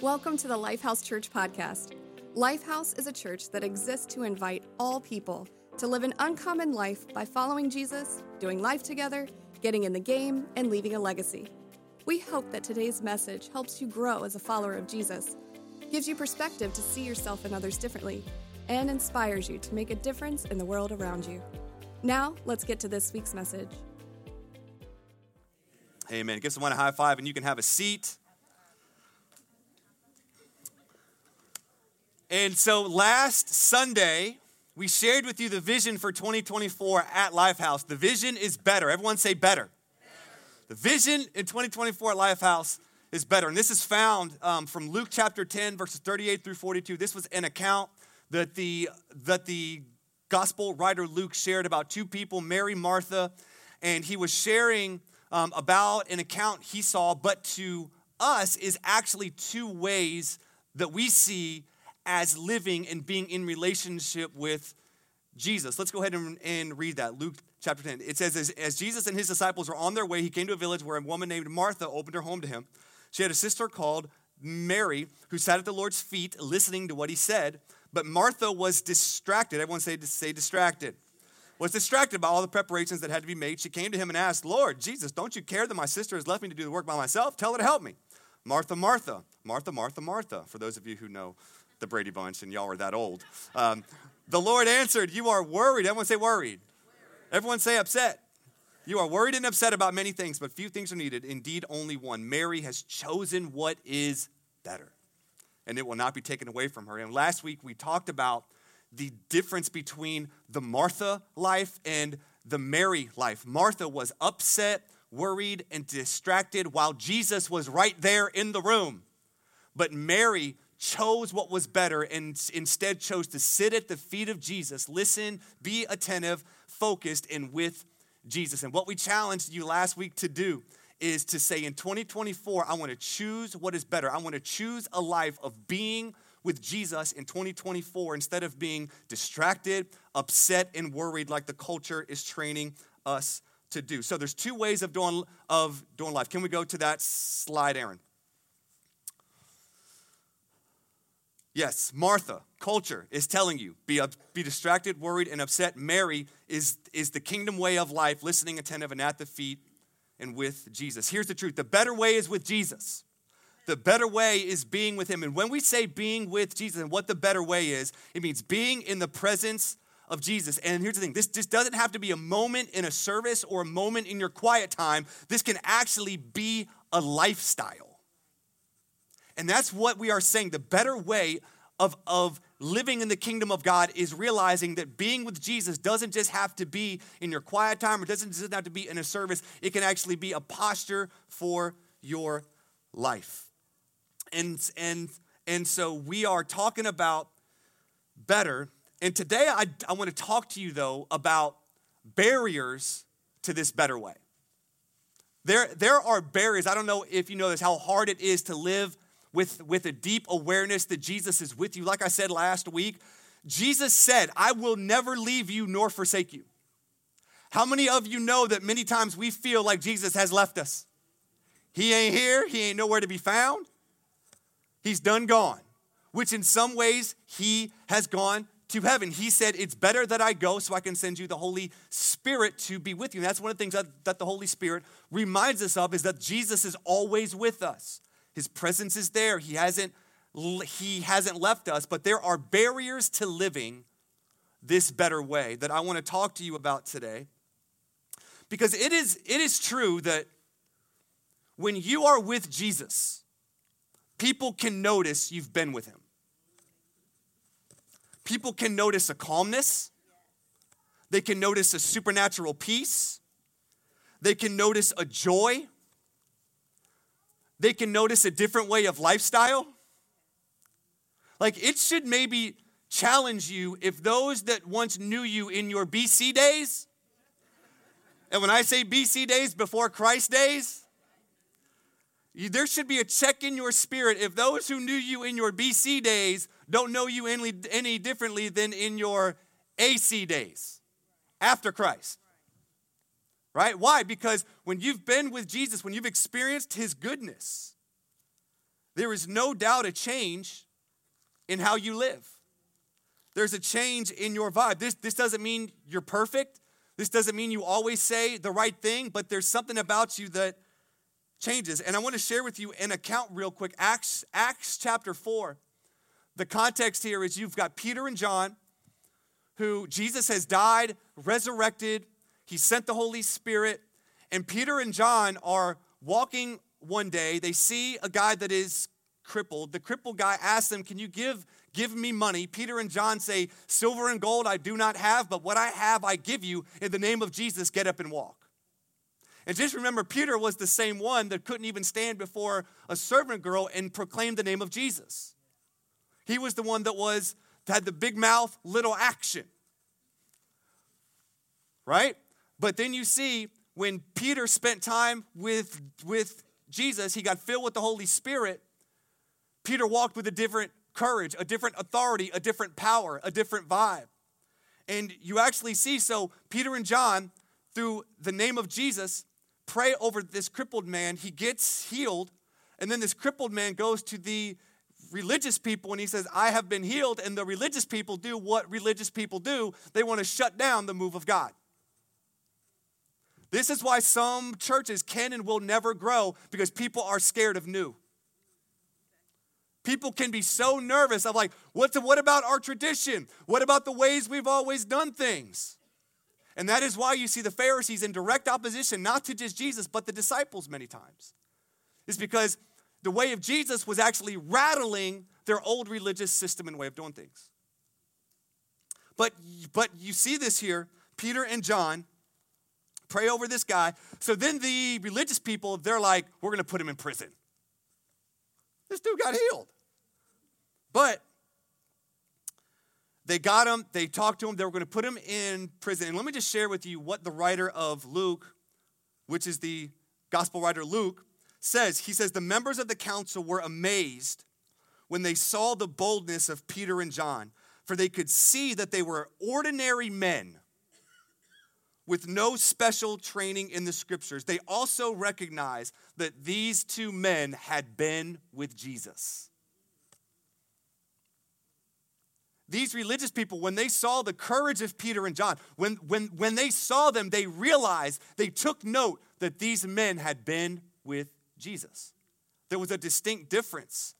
Welcome to the Lifehouse Church podcast. Lifehouse is a church that exists to invite all people to live an uncommon life by following Jesus, doing life together, getting in the game, and leaving a legacy. We hope that today's message helps you grow as a follower of Jesus, gives you perspective to see yourself and others differently, and inspires you to make a difference in the world around you. Now, let's get to this week's message. Amen. Give someone a high five and you can have a seat. And so last Sunday, we shared with you the vision for 2024 at Lifehouse. The vision is better. Everyone say better. The vision in 2024 at Lifehouse is better. And this is found um, from Luke chapter 10, verses 38 through 42. This was an account that the, that the gospel writer Luke shared about two people, Mary, Martha, and he was sharing um, about an account he saw, but to us is actually two ways that we see as living and being in relationship with Jesus. Let's go ahead and, and read that. Luke chapter 10. It says, as, as Jesus and his disciples were on their way, he came to a village where a woman named Martha opened her home to him. She had a sister called Mary who sat at the Lord's feet listening to what he said, but Martha was distracted. Everyone say, say distracted. Was distracted by all the preparations that had to be made. She came to him and asked, Lord, Jesus, don't you care that my sister has left me to do the work by myself? Tell her to help me. Martha, Martha, Martha, Martha, Martha, for those of you who know the Brady Bunch, and y'all are that old. Um, the Lord answered, You are worried. Everyone say worried. Everyone say upset. You are worried and upset about many things, but few things are needed. Indeed, only one. Mary has chosen what is better, and it will not be taken away from her. And last week we talked about the difference between the Martha life and the Mary life. Martha was upset, worried, and distracted while Jesus was right there in the room. But Mary chose what was better and instead chose to sit at the feet of Jesus, listen, be attentive, focused, and with Jesus. And what we challenged you last week to do is to say in 2024, I want to choose what is better. I want to choose a life of being with Jesus in 2024 instead of being distracted, upset, and worried like the culture is training us to do. So there's two ways of doing of doing life. Can we go to that slide, Aaron? Yes, Martha, culture is telling you be, be distracted, worried, and upset. Mary is, is the kingdom way of life, listening, attentive, and at the feet and with Jesus. Here's the truth the better way is with Jesus. The better way is being with Him. And when we say being with Jesus and what the better way is, it means being in the presence of Jesus. And here's the thing this just doesn't have to be a moment in a service or a moment in your quiet time, this can actually be a lifestyle. And that's what we are saying. The better way of, of living in the kingdom of God is realizing that being with Jesus doesn't just have to be in your quiet time, or doesn't just have to be in a service. It can actually be a posture for your life. And, and, and so we are talking about better. And today I, I want to talk to you, though, about barriers to this better way. There, there are barriers. I don't know if you know this, how hard it is to live with, with a deep awareness that Jesus is with you. Like I said last week, Jesus said, I will never leave you nor forsake you. How many of you know that many times we feel like Jesus has left us? He ain't here, he ain't nowhere to be found. He's done gone, which in some ways he has gone to heaven. He said, It's better that I go so I can send you the Holy Spirit to be with you. And that's one of the things that, that the Holy Spirit reminds us of is that Jesus is always with us. His presence is there. He hasn't, he hasn't left us, but there are barriers to living this better way that I want to talk to you about today. Because it is, it is true that when you are with Jesus, people can notice you've been with him. People can notice a calmness, they can notice a supernatural peace, they can notice a joy they can notice a different way of lifestyle. Like it should maybe challenge you if those that once knew you in your BC days, and when I say BC days, before Christ days, there should be a check in your spirit if those who knew you in your BC days don't know you any, any differently than in your AC days after Christ. Right? Why? Because when you've been with Jesus, when you've experienced his goodness, there is no doubt a change in how you live. There's a change in your vibe. This, this doesn't mean you're perfect. This doesn't mean you always say the right thing, but there's something about you that changes. And I want to share with you an account real quick Acts, Acts chapter 4. The context here is you've got Peter and John, who Jesus has died, resurrected, he sent the Holy Spirit, and Peter and John are walking one day. They see a guy that is crippled. The crippled guy asks them, Can you give, give me money? Peter and John say, Silver and gold I do not have, but what I have I give you. In the name of Jesus, get up and walk. And just remember, Peter was the same one that couldn't even stand before a servant girl and proclaim the name of Jesus. He was the one that was had the big mouth, little action. Right? But then you see when Peter spent time with, with Jesus, he got filled with the Holy Spirit. Peter walked with a different courage, a different authority, a different power, a different vibe. And you actually see, so Peter and John, through the name of Jesus, pray over this crippled man. He gets healed. And then this crippled man goes to the religious people and he says, I have been healed. And the religious people do what religious people do they want to shut down the move of God. This is why some churches can and will never grow because people are scared of new. People can be so nervous of like, what, to, what about our tradition? What about the ways we've always done things? And that is why you see the Pharisees in direct opposition, not to just Jesus, but the disciples many times. Is because the way of Jesus was actually rattling their old religious system and way of doing things. But, but you see this here Peter and John pray over this guy. So then the religious people, they're like, we're going to put him in prison. This dude got healed. But they got him, they talked to him, they were going to put him in prison. And let me just share with you what the writer of Luke, which is the gospel writer Luke, says. He says, The members of the council were amazed when they saw the boldness of Peter and John, for they could see that they were ordinary men with no special training in the scriptures. They also recognize that these two men had been with Jesus. these religious people, when they saw the courage of Peter and John, when, when, when they saw them, they realized, they took note that these men had been with Jesus. There was a distinct difference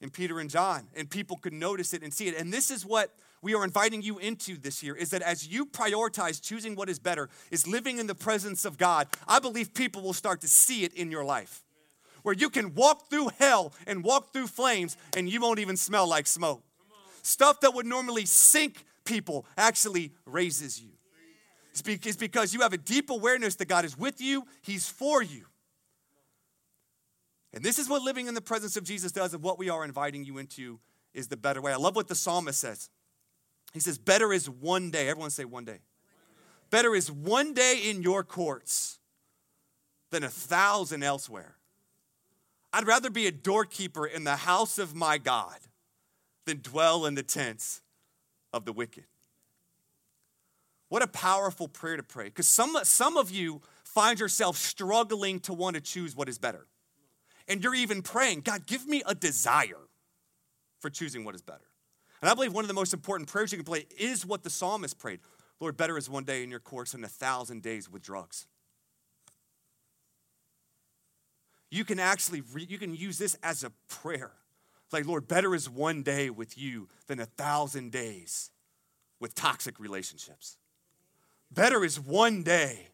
in Peter and John, and people could notice it and see it. And this is what we are inviting you into this year is that as you prioritize choosing what is better, is living in the presence of God, I believe people will start to see it in your life. Where you can walk through hell and walk through flames and you won't even smell like smoke stuff that would normally sink people actually raises you. It's because you have a deep awareness that God is with you, He's for you. And this is what living in the presence of Jesus does, and what we are inviting you into is the better way. I love what the psalmist says. He says, Better is one day. Everyone say one day. Better is one day in your courts than a thousand elsewhere. I'd rather be a doorkeeper in the house of my God than dwell in the tents of the wicked. What a powerful prayer to pray. Because some, some of you find yourself struggling to want to choose what is better. And you're even praying, God, give me a desire for choosing what is better. And I believe one of the most important prayers you can pray is what the psalmist prayed Lord, better is one day in your courts than a thousand days with drugs. You can actually, re- you can use this as a prayer like, Lord, better is one day with you than a thousand days with toxic relationships. Better is one day.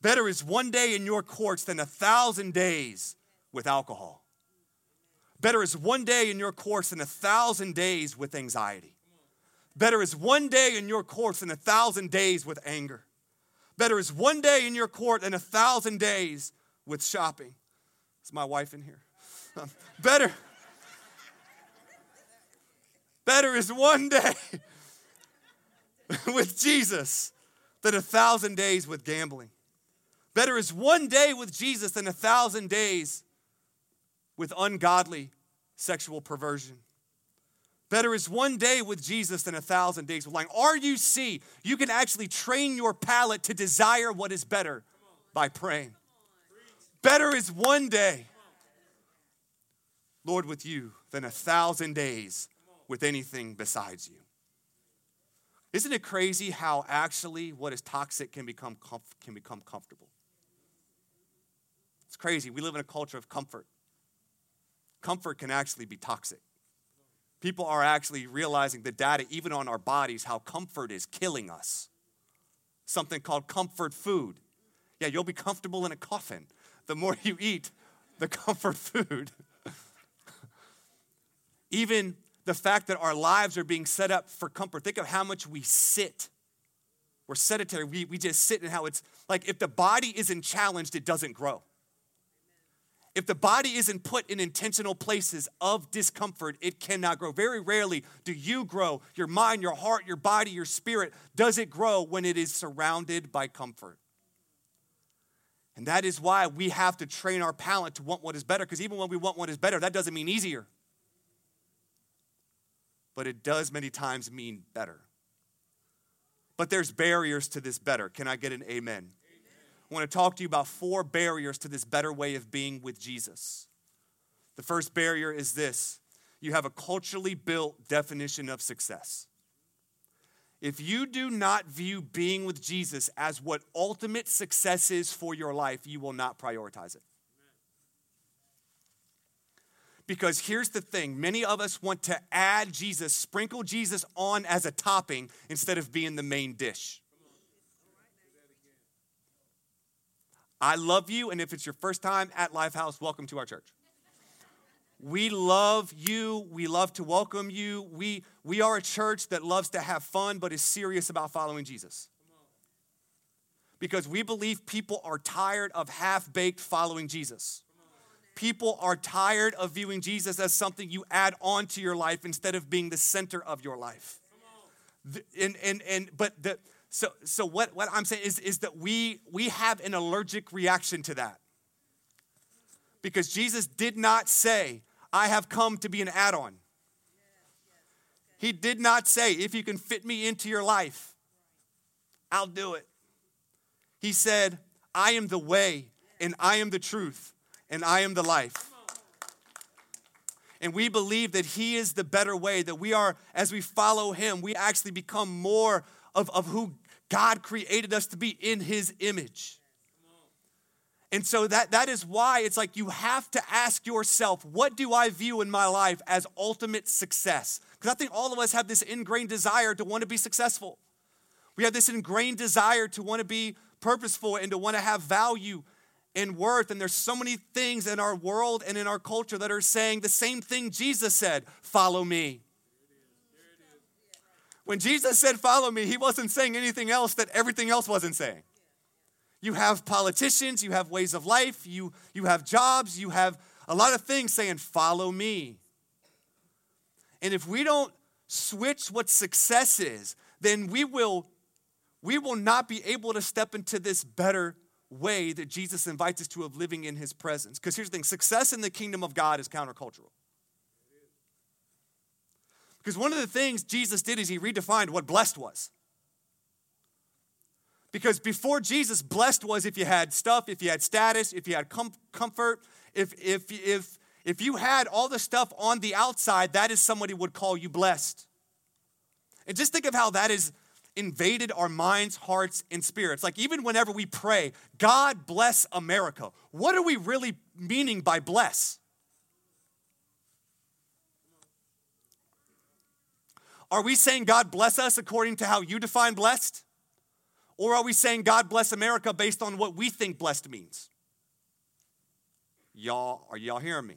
Better is one day in your courts than a thousand days with alcohol. Better is one day in your course than a thousand days with anxiety. Better is one day in your course than a thousand days with anger. Better is one day in your court than a thousand days with shopping. Is my wife in here? Um, better. Better is one day with Jesus than a thousand days with gambling. Better is one day with Jesus than a thousand days with ungodly sexual perversion. Better is one day with Jesus than a thousand days with lying. RUC, you see? You can actually train your palate to desire what is better by praying. Better is one day Lord, with you than a thousand days with anything besides you. Isn't it crazy how actually what is toxic can become, comf- can become comfortable? It's crazy. We live in a culture of comfort. Comfort can actually be toxic. People are actually realizing the data, even on our bodies, how comfort is killing us. Something called comfort food. Yeah, you'll be comfortable in a coffin. The more you eat the comfort food, even the fact that our lives are being set up for comfort. Think of how much we sit. We're sedentary. We, we just sit and how it's like if the body isn't challenged, it doesn't grow. If the body isn't put in intentional places of discomfort, it cannot grow. Very rarely do you grow. Your mind, your heart, your body, your spirit, does it grow when it is surrounded by comfort? And that is why we have to train our palate to want what is better, because even when we want what is better, that doesn't mean easier but it does many times mean better. But there's barriers to this better. Can I get an amen? I want to talk to you about four barriers to this better way of being with Jesus. The first barrier is this you have a culturally built definition of success. If you do not view being with Jesus as what ultimate success is for your life, you will not prioritize it. Because here's the thing many of us want to add Jesus, sprinkle Jesus on as a topping instead of being the main dish. I love you, and if it's your first time at Lifehouse, welcome to our church. We love you. We love to welcome you. We, we are a church that loves to have fun but is serious about following Jesus. Because we believe people are tired of half baked following Jesus people are tired of viewing Jesus as something you add on to your life instead of being the center of your life. And, and, and, but the, so, so what, what I'm saying is, is that we, we have an allergic reaction to that. Because Jesus did not say, I have come to be an add on. He did not say, if you can fit me into your life, I'll do it. He said, I am the way and I am the truth and I am the life. And we believe that He is the better way, that we are, as we follow Him, we actually become more of, of who God created us to be in His image. And so that, that is why it's like you have to ask yourself, what do I view in my life as ultimate success? Because I think all of us have this ingrained desire to want to be successful. We have this ingrained desire to want to be purposeful and to want to have value and worth. And there's so many things in our world and in our culture that are saying the same thing Jesus said follow me. When Jesus said, Follow me, he wasn't saying anything else that everything else wasn't saying. You have politicians, you have ways of life, you, you have jobs, you have a lot of things saying, Follow me. And if we don't switch what success is, then we will, we will not be able to step into this better way that Jesus invites us to of living in his presence. Because here's the thing success in the kingdom of God is countercultural. Because one of the things Jesus did is he redefined what blessed was. Because before Jesus, blessed was if you had stuff, if you had status, if you had com- comfort, if, if, if, if you had all the stuff on the outside, that is somebody would call you blessed. And just think of how that has invaded our minds, hearts, and spirits. Like even whenever we pray, God bless America, what are we really meaning by bless? Are we saying God bless us according to how you define blessed? Or are we saying God bless America based on what we think blessed means? Y'all, are y'all hearing me?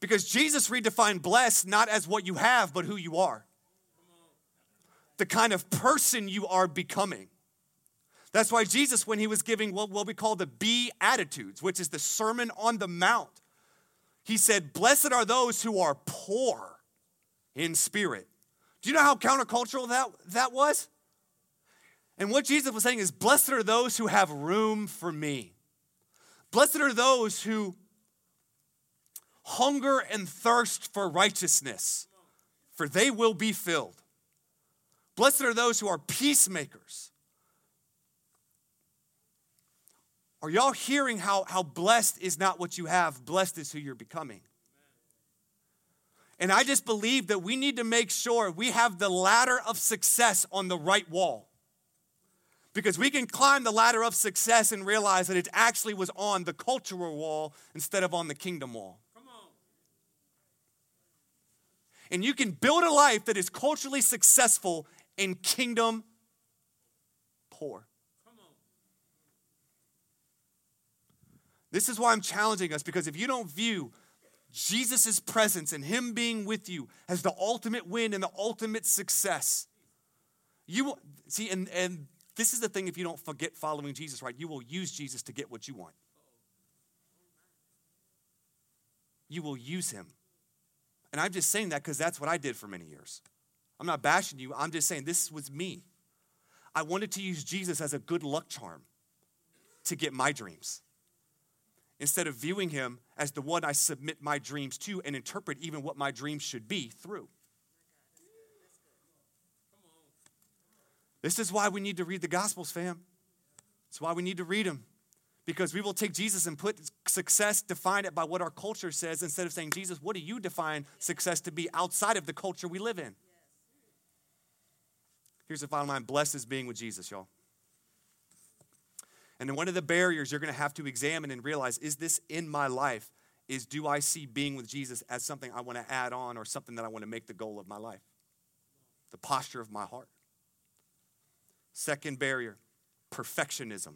Because Jesus redefined blessed not as what you have, but who you are the kind of person you are becoming. That's why Jesus, when he was giving what, what we call the Beatitudes, which is the Sermon on the Mount, he said, Blessed are those who are poor in spirit. Do you know how countercultural that, that was? And what Jesus was saying is, Blessed are those who have room for me. Blessed are those who hunger and thirst for righteousness, for they will be filled. Blessed are those who are peacemakers. Are y'all hearing how, how blessed is not what you have? Blessed is who you're becoming. And I just believe that we need to make sure we have the ladder of success on the right wall. Because we can climb the ladder of success and realize that it actually was on the cultural wall instead of on the kingdom wall. And you can build a life that is culturally successful and kingdom poor. This is why I'm challenging us because if you don't view Jesus' presence and Him being with you as the ultimate win and the ultimate success, you will see, and, and this is the thing if you don't forget following Jesus, right? You will use Jesus to get what you want. You will use Him. And I'm just saying that because that's what I did for many years. I'm not bashing you, I'm just saying this was me. I wanted to use Jesus as a good luck charm to get my dreams instead of viewing him as the one I submit my dreams to and interpret even what my dreams should be through. This is why we need to read the Gospels, fam. It's why we need to read them. Because we will take Jesus and put success, define it by what our culture says, instead of saying, Jesus, what do you define success to be outside of the culture we live in? Here's the final line blessed is being with Jesus, y'all. And one of the barriers you're going to have to examine and realize is this in my life? Is do I see being with Jesus as something I want to add on or something that I want to make the goal of my life? The posture of my heart. Second barrier, perfectionism.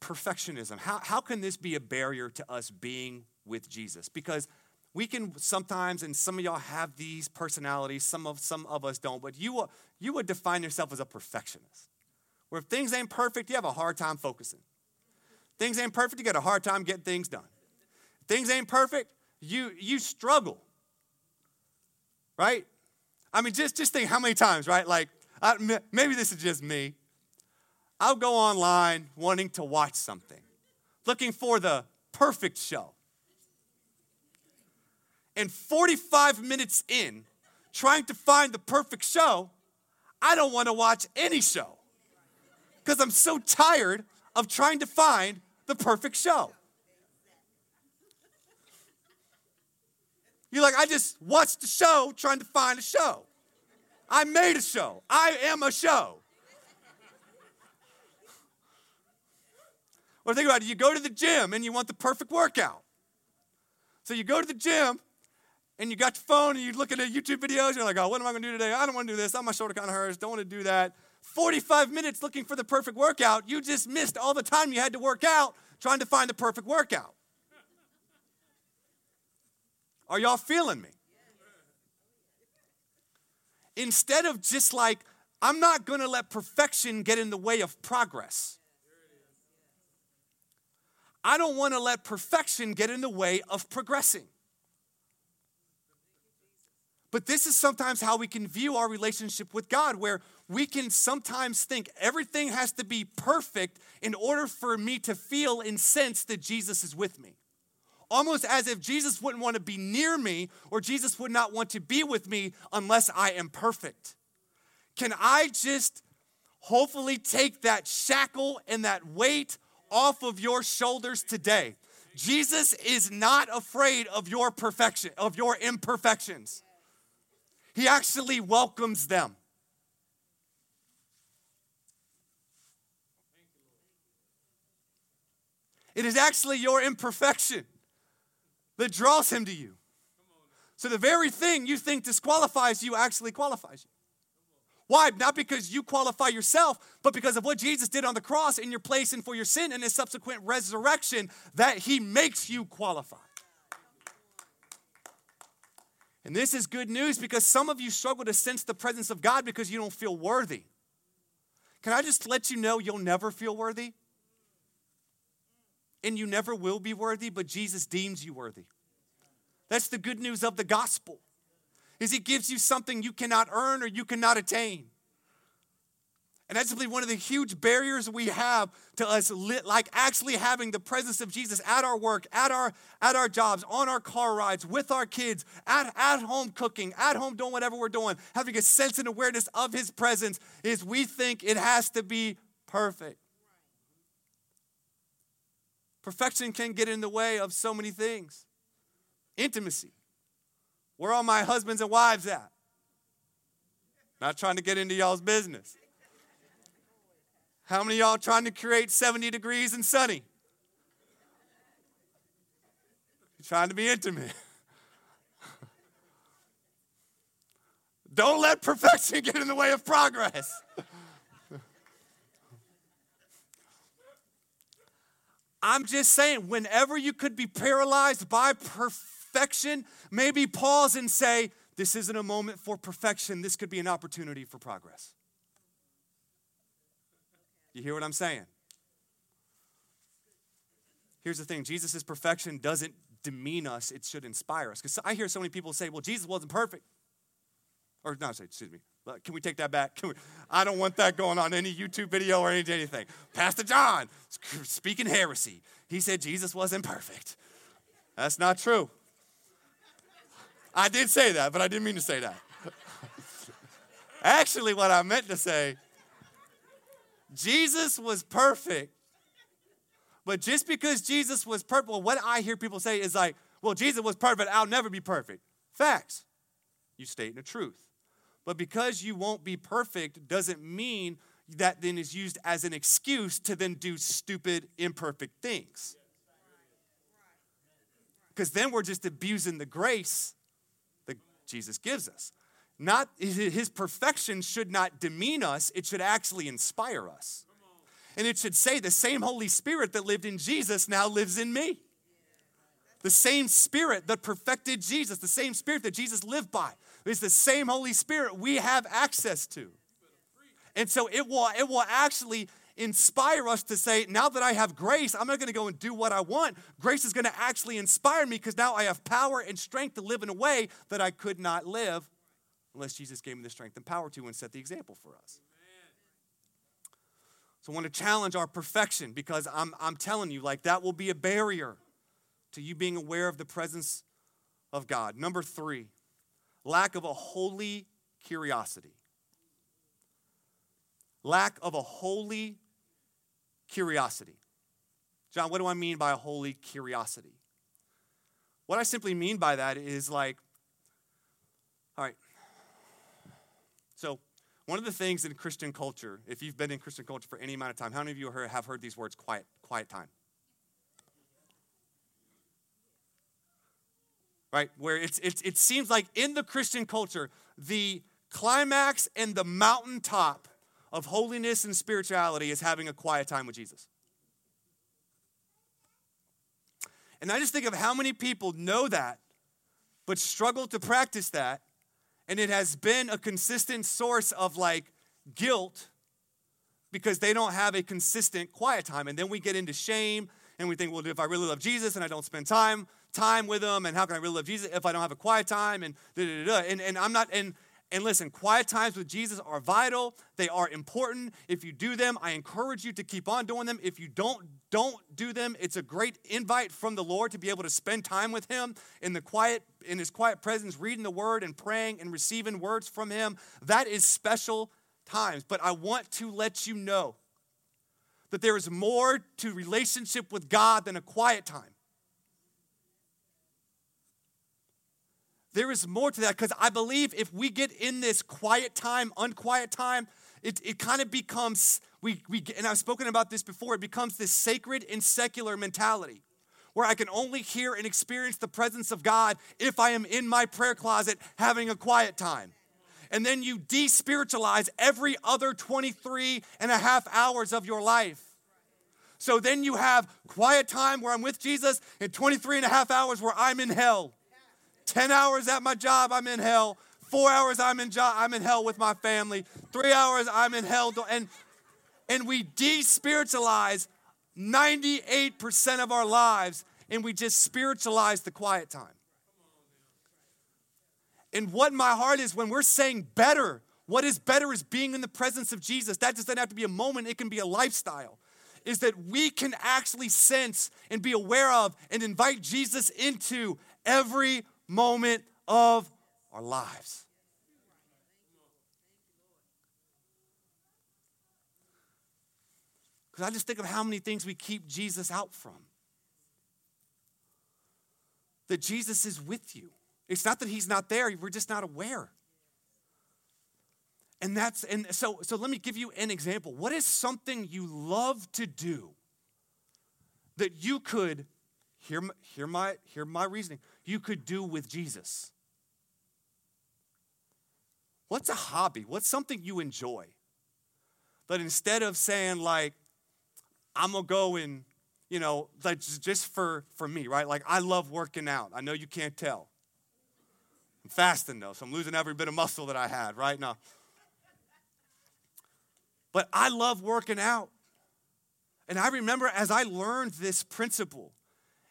Perfectionism. How, how can this be a barrier to us being with Jesus? Because we can sometimes, and some of y'all have these personalities, some of some of us don't, but you you would define yourself as a perfectionist. Where if things ain't perfect, you have a hard time focusing. Things ain't perfect, you got a hard time getting things done. Things ain't perfect, you you struggle. Right? I mean, just just think how many times, right? Like, I, maybe this is just me. I'll go online wanting to watch something, looking for the perfect show and 45 minutes in, trying to find the perfect show, I don't want to watch any show because I'm so tired of trying to find the perfect show. You're like, I just watched the show trying to find a show. I made a show. I am a show. Or think about it, you go to the gym and you want the perfect workout. So you go to the gym and you got your phone and you're looking at YouTube videos, you're like, oh, what am I gonna do today? I don't wanna do this. I'm my shoulder kind of hurts. Don't wanna do that. 45 minutes looking for the perfect workout. You just missed all the time you had to work out trying to find the perfect workout. Are y'all feeling me? Instead of just like, I'm not gonna let perfection get in the way of progress. I don't wanna let perfection get in the way of progressing. But this is sometimes how we can view our relationship with God, where we can sometimes think everything has to be perfect in order for me to feel and sense that Jesus is with me. Almost as if Jesus wouldn't want to be near me or Jesus would not want to be with me unless I am perfect. Can I just hopefully take that shackle and that weight off of your shoulders today? Jesus is not afraid of your perfection, of your imperfections. He actually welcomes them. It is actually your imperfection that draws him to you. So the very thing you think disqualifies you actually qualifies you. Why? Not because you qualify yourself, but because of what Jesus did on the cross in your place and for your sin and his subsequent resurrection, that he makes you qualified. And this is good news because some of you struggle to sense the presence of God because you don't feel worthy. Can I just let you know you'll never feel worthy? And you never will be worthy, but Jesus deems you worthy. That's the good news of the gospel. Is he gives you something you cannot earn or you cannot attain. And that's simply one of the huge barriers we have to us, like actually having the presence of Jesus at our work, at our, at our jobs, on our car rides, with our kids, at, at home cooking, at home doing whatever we're doing, having a sense and awareness of His presence, is we think it has to be perfect. Perfection can get in the way of so many things. Intimacy. Where are my husbands and wives at? Not trying to get into y'all's business. How many y'all trying to create 70 degrees and sunny? You're trying to be intimate. Don't let perfection get in the way of progress. I'm just saying, whenever you could be paralyzed by perfection, maybe pause and say, This isn't a moment for perfection. This could be an opportunity for progress. You hear what I'm saying? Here's the thing Jesus' perfection doesn't demean us, it should inspire us. Because I hear so many people say, Well, Jesus wasn't perfect. Or, no, excuse me. Can we take that back? I don't want that going on any YouTube video or anything. Pastor John speaking heresy. He said Jesus wasn't perfect. That's not true. I did say that, but I didn't mean to say that. Actually, what I meant to say, Jesus was perfect. But just because Jesus was perfect, well, what I hear people say is like, well, Jesus was perfect, I'll never be perfect. Facts. You state the truth. But because you won't be perfect doesn't mean that then is used as an excuse to then do stupid, imperfect things. Because then we're just abusing the grace that Jesus gives us. Not his perfection should not demean us, it should actually inspire us. And it should say the same Holy Spirit that lived in Jesus now lives in me. The same Spirit that perfected Jesus, the same Spirit that Jesus lived by, is the same Holy Spirit we have access to. And so it will, it will actually inspire us to say, now that I have grace, I'm not going to go and do what I want. Grace is going to actually inspire me because now I have power and strength to live in a way that I could not live unless Jesus gave me the strength and power to and set the example for us. So I want to challenge our perfection because I'm, I'm telling you, like, that will be a barrier to you being aware of the presence of God. Number three, lack of a holy curiosity. Lack of a holy curiosity. John, what do I mean by a holy curiosity? What I simply mean by that is like, all right, so one of the things in Christian culture, if you've been in Christian culture for any amount of time, how many of you have heard these words quiet, quiet time? right? Where it's, it's, it seems like in the Christian culture, the climax and the mountaintop of holiness and spirituality is having a quiet time with Jesus. And I just think of how many people know that, but struggle to practice that. And it has been a consistent source of like guilt because they don't have a consistent quiet time. And then we get into shame and we think, well, if I really love Jesus and I don't spend time time with him and how can I really love Jesus if I don't have a quiet time and da da da. And, and I'm not, and, and listen, quiet times with Jesus are vital. They are important. If you do them, I encourage you to keep on doing them. If you don't, don't do them. It's a great invite from the Lord to be able to spend time with Him in the quiet, in His quiet presence, reading the Word and praying and receiving words from Him. That is special times. But I want to let you know that there is more to relationship with God than a quiet time. There is more to that because I believe if we get in this quiet time, unquiet time, it, it kind of becomes, we, we, and I've spoken about this before, it becomes this sacred and secular mentality where I can only hear and experience the presence of God if I am in my prayer closet having a quiet time. And then you despiritualize every other 23 and a half hours of your life. So then you have quiet time where I'm with Jesus and 23 and a half hours where I'm in hell. 10 hours at my job, I'm in hell. Four hours, I'm in, jo- I'm in hell with my family. Three hours, I'm in hell. And, and we despiritualize 98% of our lives and we just spiritualize the quiet time. And what my heart is when we're saying better, what is better is being in the presence of Jesus. That doesn't have to be a moment, it can be a lifestyle. Is that we can actually sense and be aware of and invite Jesus into every moment of our lives. Because I just think of how many things we keep Jesus out from. that Jesus is with you. It's not that he's not there, we're just not aware. And that's and so so let me give you an example. What is something you love to do that you could hear hear my hear my reasoning. You could do with Jesus? What's a hobby? What's something you enjoy? But instead of saying like I'm to go and you know, like just for for me, right? Like I love working out. I know you can't tell. I'm fasting though, so I'm losing every bit of muscle that I had right now. But I love working out. And I remember as I learned this principle,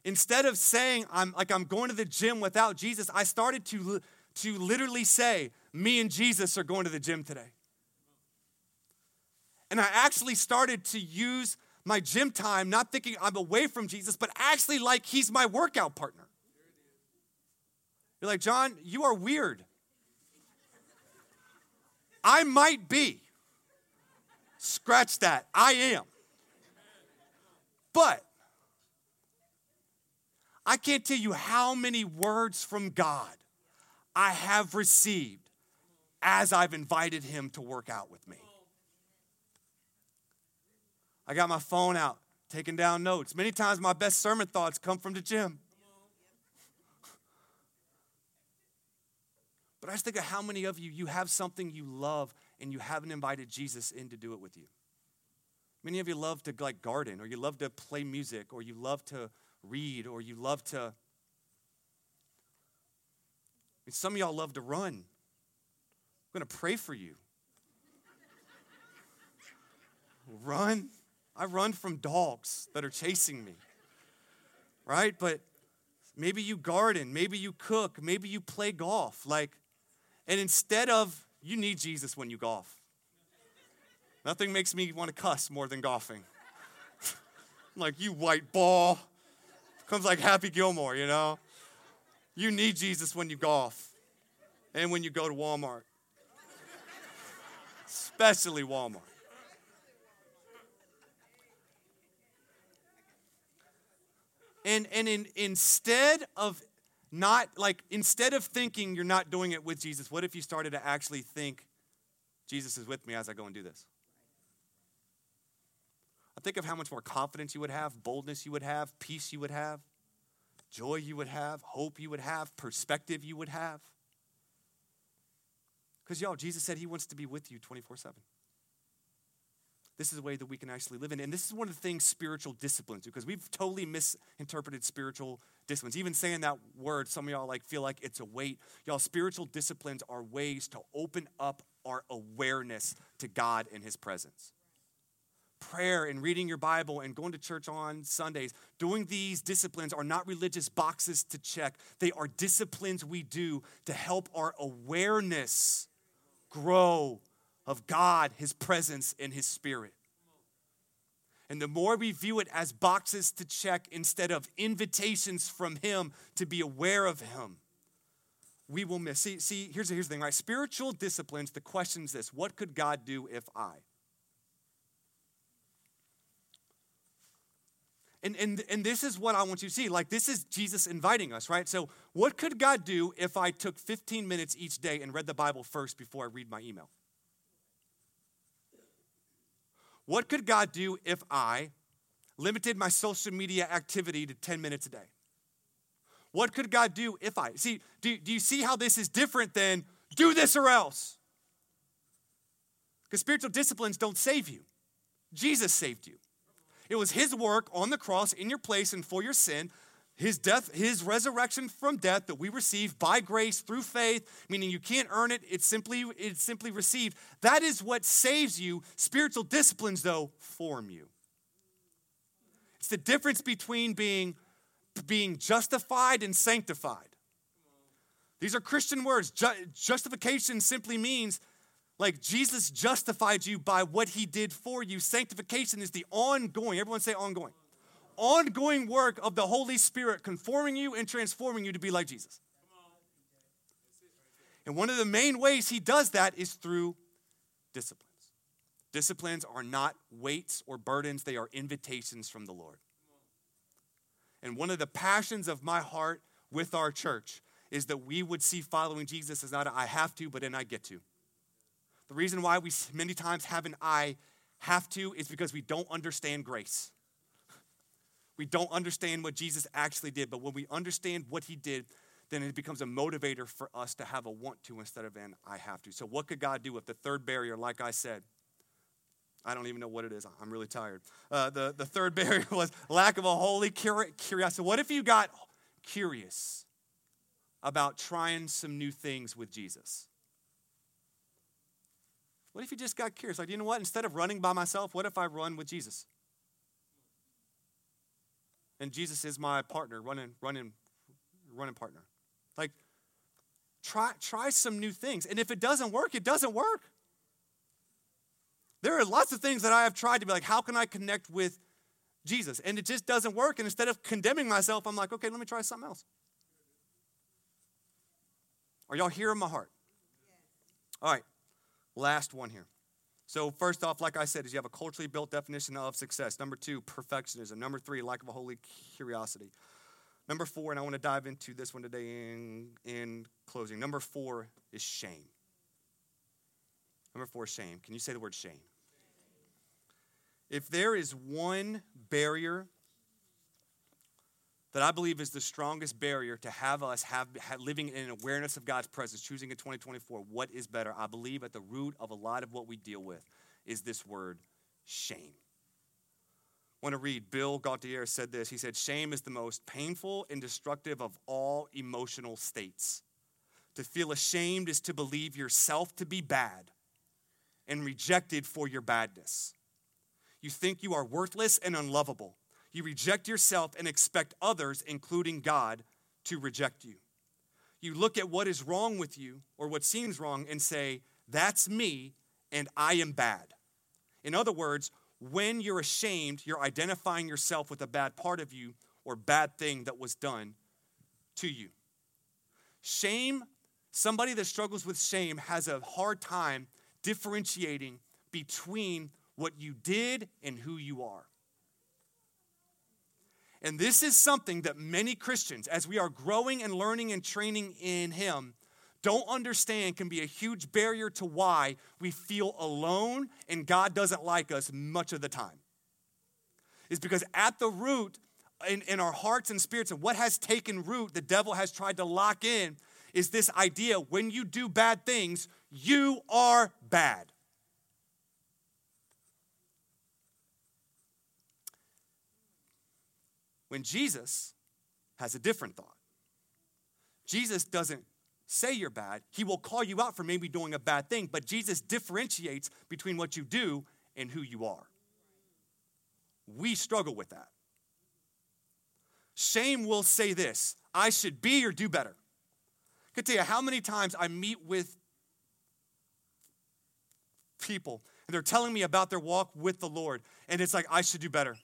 instead of saying I'm like I'm going to the gym without Jesus, I started to, to literally say, me and Jesus are going to the gym today. And I actually started to use my gym time, not thinking I'm away from Jesus, but actually like he's my workout partner. You're like, John, you are weird. I might be. Scratch that. I am. But I can't tell you how many words from God I have received as I've invited Him to work out with me. I got my phone out, taking down notes. Many times my best sermon thoughts come from the gym. But I just think of how many of you, you have something you love and you haven't invited Jesus in to do it with you. Many of you love to like garden, or you love to play music, or you love to read, or you love to. And some of y'all love to run. I'm going to pray for you. run. I run from dogs that are chasing me. Right? But maybe you garden, maybe you cook, maybe you play golf. Like, and instead of, you need Jesus when you golf. Nothing makes me want to cuss more than golfing. like, you white ball. Comes like Happy Gilmore, you know? You need Jesus when you golf and when you go to Walmart, especially Walmart. And, and in, instead of not like instead of thinking you're not doing it with Jesus, what if you started to actually think Jesus is with me as I go and do this? Think of how much more confidence you would have, boldness you would have, peace you would have, joy you would have, hope you would have, perspective you would have. Because, y'all, Jesus said he wants to be with you 24 7. This is a way that we can actually live in. And this is one of the things spiritual disciplines because we've totally misinterpreted spiritual disciplines. Even saying that word, some of y'all like feel like it's a weight. Y'all, spiritual disciplines are ways to open up our awareness to God and his presence prayer and reading your Bible and going to church on Sundays, doing these disciplines are not religious boxes to check. They are disciplines we do to help our awareness grow of God, His presence, and His Spirit. And the more we view it as boxes to check instead of invitations from Him to be aware of Him, we will miss. See, see here's, here's the thing, right? Spiritual disciplines, the question is this what could God do if I? And, and, and this is what I want you to see. Like, this is Jesus inviting us, right? So, what could God do if I took 15 minutes each day and read the Bible first before I read my email? What could God do if I limited my social media activity to 10 minutes a day? What could God do if I? See, do, do you see how this is different than do this or else? Because spiritual disciplines don't save you, Jesus saved you. It was his work on the cross in your place and for your sin, his death, his resurrection from death that we receive by grace through faith, meaning you can't earn it, it's simply it's simply received. That is what saves you. Spiritual disciplines though form you. It's the difference between being being justified and sanctified. These are Christian words. justification simply means like Jesus justified you by what he did for you. Sanctification is the ongoing, everyone say ongoing, ongoing work of the Holy Spirit conforming you and transforming you to be like Jesus. And one of the main ways he does that is through disciplines. Disciplines are not weights or burdens, they are invitations from the Lord. And one of the passions of my heart with our church is that we would see following Jesus as not I have to, but an I get to. The reason why we many times have an I have to is because we don't understand grace. We don't understand what Jesus actually did, but when we understand what he did, then it becomes a motivator for us to have a want to instead of an I have to. So, what could God do with the third barrier, like I said? I don't even know what it is. I'm really tired. Uh, the, the third barrier was lack of a holy curiosity. What if you got curious about trying some new things with Jesus? What if you just got curious? Like, you know what? Instead of running by myself, what if I run with Jesus? And Jesus is my partner, running, running, running partner. Like, try, try some new things. And if it doesn't work, it doesn't work. There are lots of things that I have tried to be like, how can I connect with Jesus? And it just doesn't work. And instead of condemning myself, I'm like, okay, let me try something else. Are y'all hearing my heart? All right, last one here. So, first off, like I said, is you have a culturally built definition of success. Number two, perfectionism. Number three, lack of a holy curiosity. Number four, and I want to dive into this one today in, in closing. Number four is shame. Number four, shame. Can you say the word shame? If there is one barrier that I believe is the strongest barrier to have us have, have, living in awareness of God's presence, choosing in 2024 what is better, I believe at the root of a lot of what we deal with is this word shame. I want to read Bill Gaultiere said this. He said, Shame is the most painful and destructive of all emotional states. To feel ashamed is to believe yourself to be bad and rejected for your badness. You think you are worthless and unlovable. You reject yourself and expect others, including God, to reject you. You look at what is wrong with you or what seems wrong and say, That's me and I am bad. In other words, when you're ashamed, you're identifying yourself with a bad part of you or bad thing that was done to you. Shame, somebody that struggles with shame has a hard time differentiating between what you did and who you are. And this is something that many Christians, as we are growing and learning and training in Him, don't understand can be a huge barrier to why we feel alone and God doesn't like us much of the time. Is because at the root, in, in our hearts and spirits, and what has taken root, the devil has tried to lock in, is this idea when you do bad things, you are bad. When Jesus has a different thought. Jesus doesn't say you're bad. He will call you out for maybe doing a bad thing, but Jesus differentiates between what you do and who you are. We struggle with that. Shame will say this I should be or do better. I can tell you how many times I meet with people and they're telling me about their walk with the Lord, and it's like, I should do better.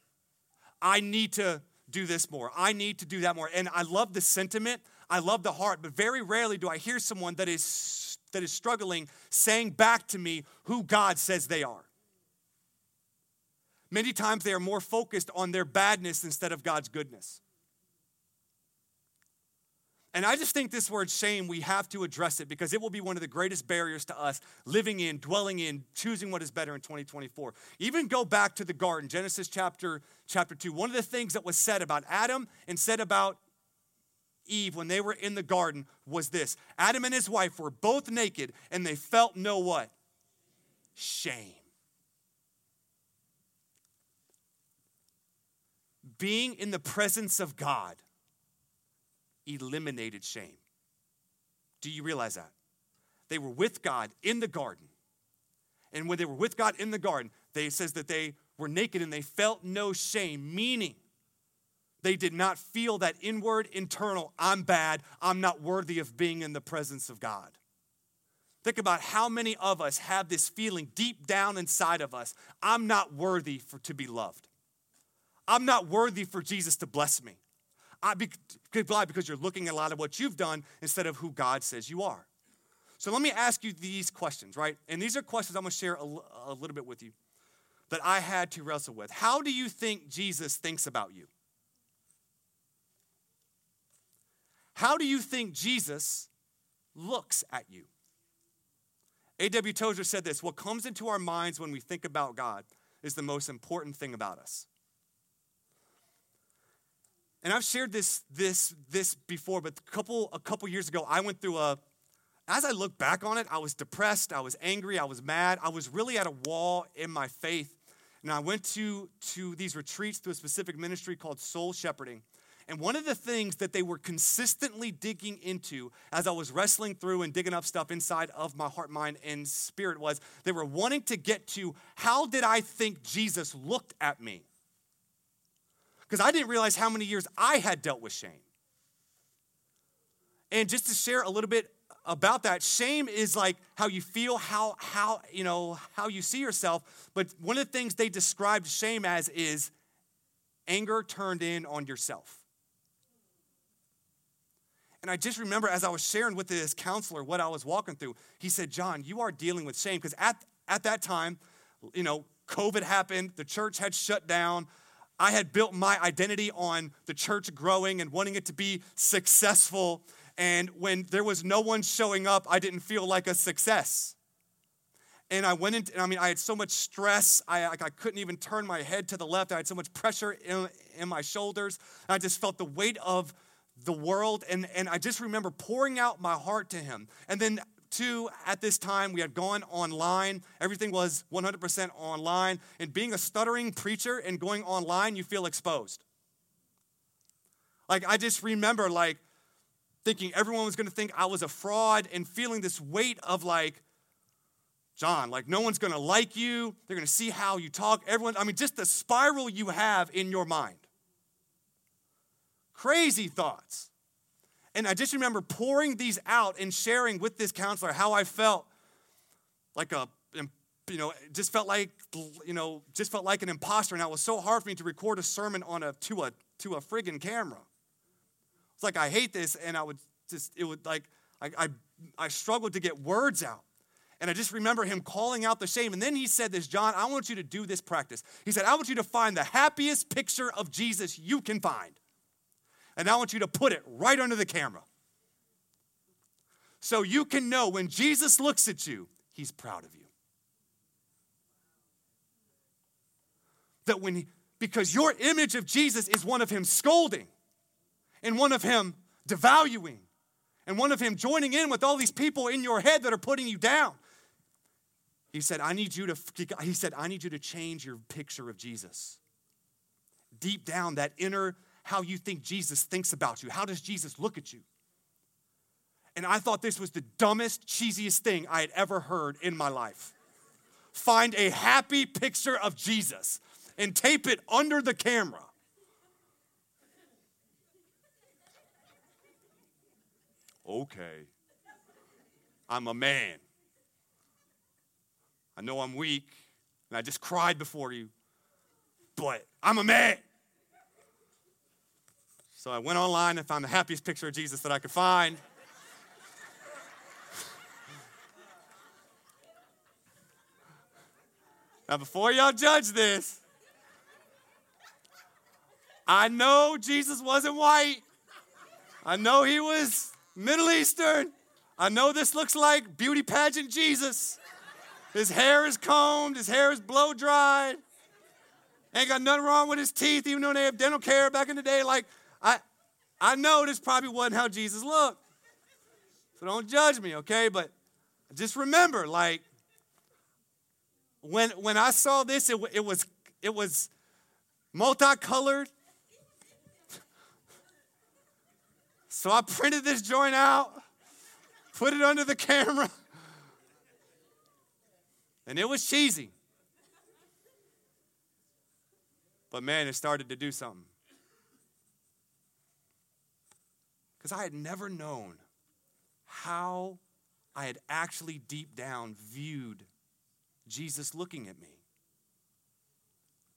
I need to do this more. I need to do that more. And I love the sentiment, I love the heart, but very rarely do I hear someone that is that is struggling saying back to me who God says they are. Many times they are more focused on their badness instead of God's goodness. And I just think this word shame, we have to address it because it will be one of the greatest barriers to us living in, dwelling in, choosing what is better in 2024. Even go back to the garden, Genesis chapter, chapter 2. One of the things that was said about Adam and said about Eve when they were in the garden was this Adam and his wife were both naked and they felt no what? Shame. Being in the presence of God eliminated shame. Do you realize that? They were with God in the garden. And when they were with God in the garden, they says that they were naked and they felt no shame, meaning they did not feel that inward, internal, I'm bad, I'm not worthy of being in the presence of God. Think about how many of us have this feeling deep down inside of us I'm not worthy for, to be loved. I'm not worthy for Jesus to bless me. I, why? Because you're looking at a lot of what you've done instead of who God says you are. So let me ask you these questions, right? And these are questions I'm going to share a, a little bit with you that I had to wrestle with. How do you think Jesus thinks about you? How do you think Jesus looks at you? A.W. Tozer said this What comes into our minds when we think about God is the most important thing about us. And I've shared this, this, this before, but a couple, a couple years ago, I went through a, as I look back on it, I was depressed, I was angry, I was mad, I was really at a wall in my faith. And I went to, to these retreats through a specific ministry called Soul Shepherding. And one of the things that they were consistently digging into as I was wrestling through and digging up stuff inside of my heart, mind, and spirit was they were wanting to get to how did I think Jesus looked at me? Because I didn't realize how many years I had dealt with shame. And just to share a little bit about that, shame is like how you feel, how how you know how you see yourself. But one of the things they described shame as is anger turned in on yourself. And I just remember as I was sharing with this counselor what I was walking through, he said, John, you are dealing with shame. Because at, at that time, you know, COVID happened, the church had shut down. I had built my identity on the church growing and wanting it to be successful. And when there was no one showing up, I didn't feel like a success. And I went into, I mean, I had so much stress. I, I couldn't even turn my head to the left. I had so much pressure in, in my shoulders. I just felt the weight of the world. And, and I just remember pouring out my heart to him. And then, two, at this time, we had gone online. Everything was 100% online. And being a stuttering preacher and going online, you feel exposed. Like, I just remember, like, thinking everyone was going to think I was a fraud and feeling this weight of, like, John, like, no one's going to like you. They're going to see how you talk. Everyone, I mean, just the spiral you have in your mind crazy thoughts. And I just remember pouring these out and sharing with this counselor how I felt like a, you know, just felt like, you know, just felt like an imposter. And it was so hard for me to record a sermon on a, to a, to a friggin' camera. It's like, I hate this. And I would just, it would like, I, I, I struggled to get words out. And I just remember him calling out the shame. And then he said this, John, I want you to do this practice. He said, I want you to find the happiest picture of Jesus you can find and I want you to put it right under the camera. So you can know when Jesus looks at you, he's proud of you. That when he, because your image of Jesus is one of him scolding and one of him devaluing and one of him joining in with all these people in your head that are putting you down. He said, I need you to, he said, I need you to change your picture of Jesus. Deep down, that inner how you think Jesus thinks about you. How does Jesus look at you? And I thought this was the dumbest, cheesiest thing I had ever heard in my life. Find a happy picture of Jesus and tape it under the camera. Okay. I'm a man. I know I'm weak and I just cried before you, but I'm a man. So I went online and found the happiest picture of Jesus that I could find. now, before y'all judge this, I know Jesus wasn't white. I know he was Middle Eastern. I know this looks like beauty pageant Jesus. His hair is combed, his hair is blow dried. Ain't got nothing wrong with his teeth, even though they have dental care back in the day. Like, I, I know this probably wasn't how Jesus looked. So don't judge me, okay? But just remember, like, when, when I saw this, it, it, was, it was multicolored. So I printed this joint out, put it under the camera, and it was cheesy. But man, it started to do something. Because I had never known how I had actually deep down viewed Jesus looking at me.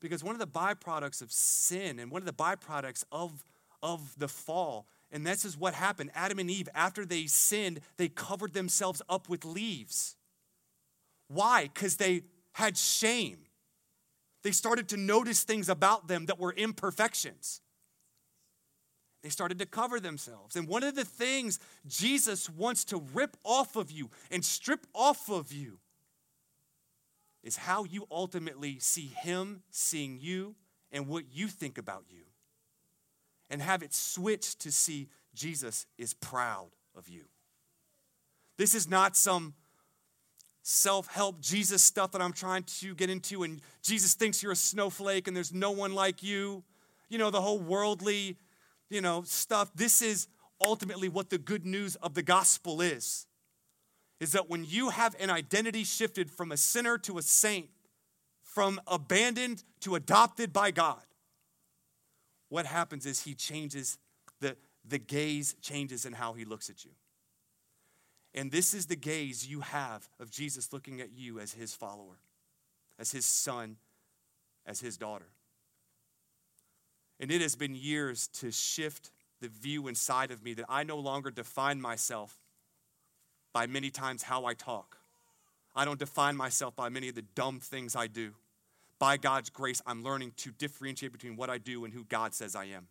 Because one of the byproducts of sin and one of the byproducts of, of the fall, and this is what happened Adam and Eve, after they sinned, they covered themselves up with leaves. Why? Because they had shame. They started to notice things about them that were imperfections. They started to cover themselves. And one of the things Jesus wants to rip off of you and strip off of you is how you ultimately see Him seeing you and what you think about you. And have it switch to see Jesus is proud of you. This is not some self help Jesus stuff that I'm trying to get into, and Jesus thinks you're a snowflake and there's no one like you. You know, the whole worldly, you know, stuff. This is ultimately what the good news of the gospel is. Is that when you have an identity shifted from a sinner to a saint, from abandoned to adopted by God, what happens is he changes the, the gaze changes in how he looks at you. And this is the gaze you have of Jesus looking at you as his follower, as his son, as his daughter. And it has been years to shift the view inside of me that I no longer define myself by many times how I talk. I don't define myself by many of the dumb things I do. By God's grace, I'm learning to differentiate between what I do and who God says I am.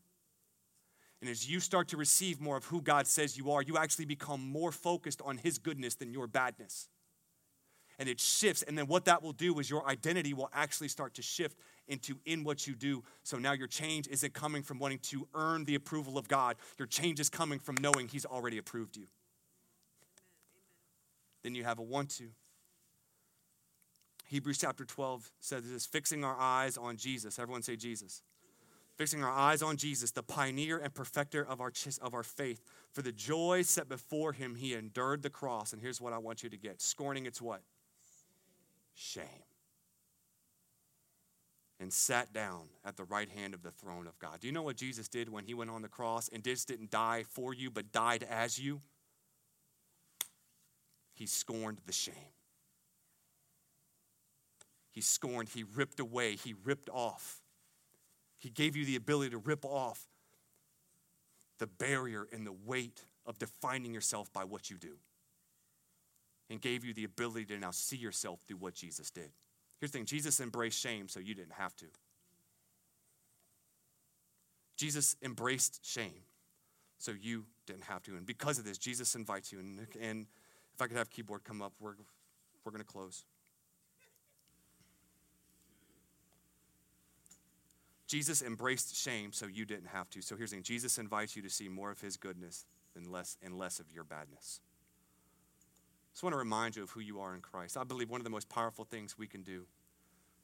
And as you start to receive more of who God says you are, you actually become more focused on His goodness than your badness. And it shifts. And then what that will do is your identity will actually start to shift into in what you do. So now your change isn't coming from wanting to earn the approval of God, your change is coming from knowing He's already approved you. Then you have a want to. Hebrews chapter 12 says this fixing our eyes on Jesus. Everyone say Jesus fixing our eyes on Jesus, the pioneer and perfecter of our, of our faith. For the joy set before him, he endured the cross. And here's what I want you to get scorning its what? Shame. And sat down at the right hand of the throne of God. Do you know what Jesus did when he went on the cross and just didn't die for you, but died as you? He scorned the shame. He scorned, he ripped away, he ripped off he gave you the ability to rip off the barrier and the weight of defining yourself by what you do. And gave you the ability to now see yourself through what Jesus did. Here's the thing Jesus embraced shame so you didn't have to. Jesus embraced shame so you didn't have to. And because of this, Jesus invites you. And, and if I could have keyboard come up, we're, we're going to close. Jesus embraced shame so you didn't have to. So here's the thing Jesus invites you to see more of his goodness and less, and less of your badness. I just want to remind you of who you are in Christ. I believe one of the most powerful things we can do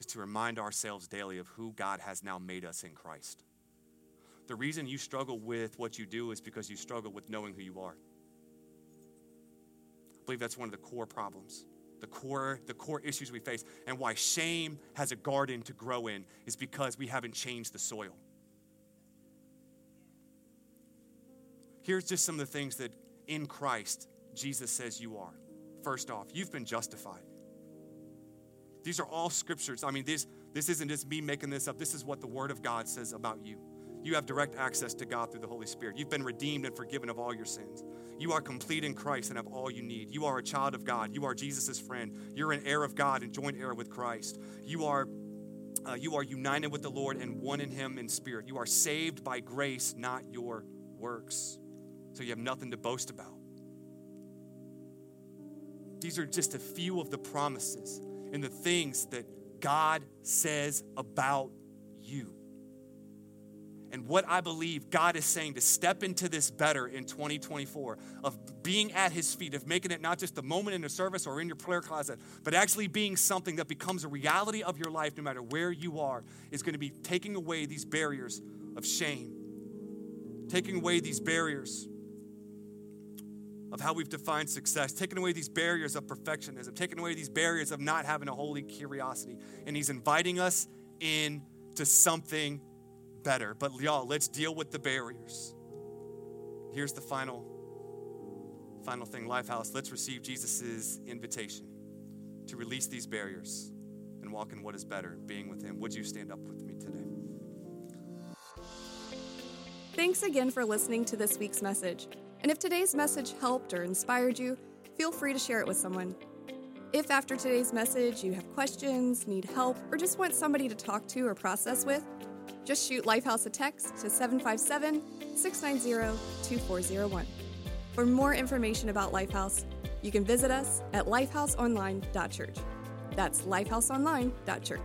is to remind ourselves daily of who God has now made us in Christ. The reason you struggle with what you do is because you struggle with knowing who you are. I believe that's one of the core problems the core, the core issues we face and why shame has a garden to grow in is because we haven't changed the soil. Here's just some of the things that in Christ Jesus says you are. First off, you've been justified. These are all scriptures. I mean, this, this isn't just me making this up. This is what the Word of God says about you. You have direct access to God through the Holy Spirit. You've been redeemed and forgiven of all your sins. You are complete in Christ and have all you need. You are a child of God. You are Jesus' friend. You're an heir of God and joint heir with Christ. You are, uh, you are united with the Lord and one in Him in spirit. You are saved by grace, not your works. So you have nothing to boast about. These are just a few of the promises and the things that God says about you. And what I believe God is saying to step into this better in 2024 of being at His feet, of making it not just a moment in a service or in your prayer closet, but actually being something that becomes a reality of your life no matter where you are, is going to be taking away these barriers of shame, taking away these barriers of how we've defined success, taking away these barriers of perfectionism, taking away these barriers of not having a holy curiosity. And He's inviting us in to something better. But y'all, let's deal with the barriers. Here's the final final thing, Lifehouse. Let's receive Jesus' invitation to release these barriers and walk in what is better, being with him. Would you stand up with me today? Thanks again for listening to this week's message. And if today's message helped or inspired you, feel free to share it with someone. If after today's message you have questions, need help, or just want somebody to talk to or process with, just shoot Lifehouse a text to 757 690 2401. For more information about Lifehouse, you can visit us at lifehouseonline.church. That's lifehouseonline.church.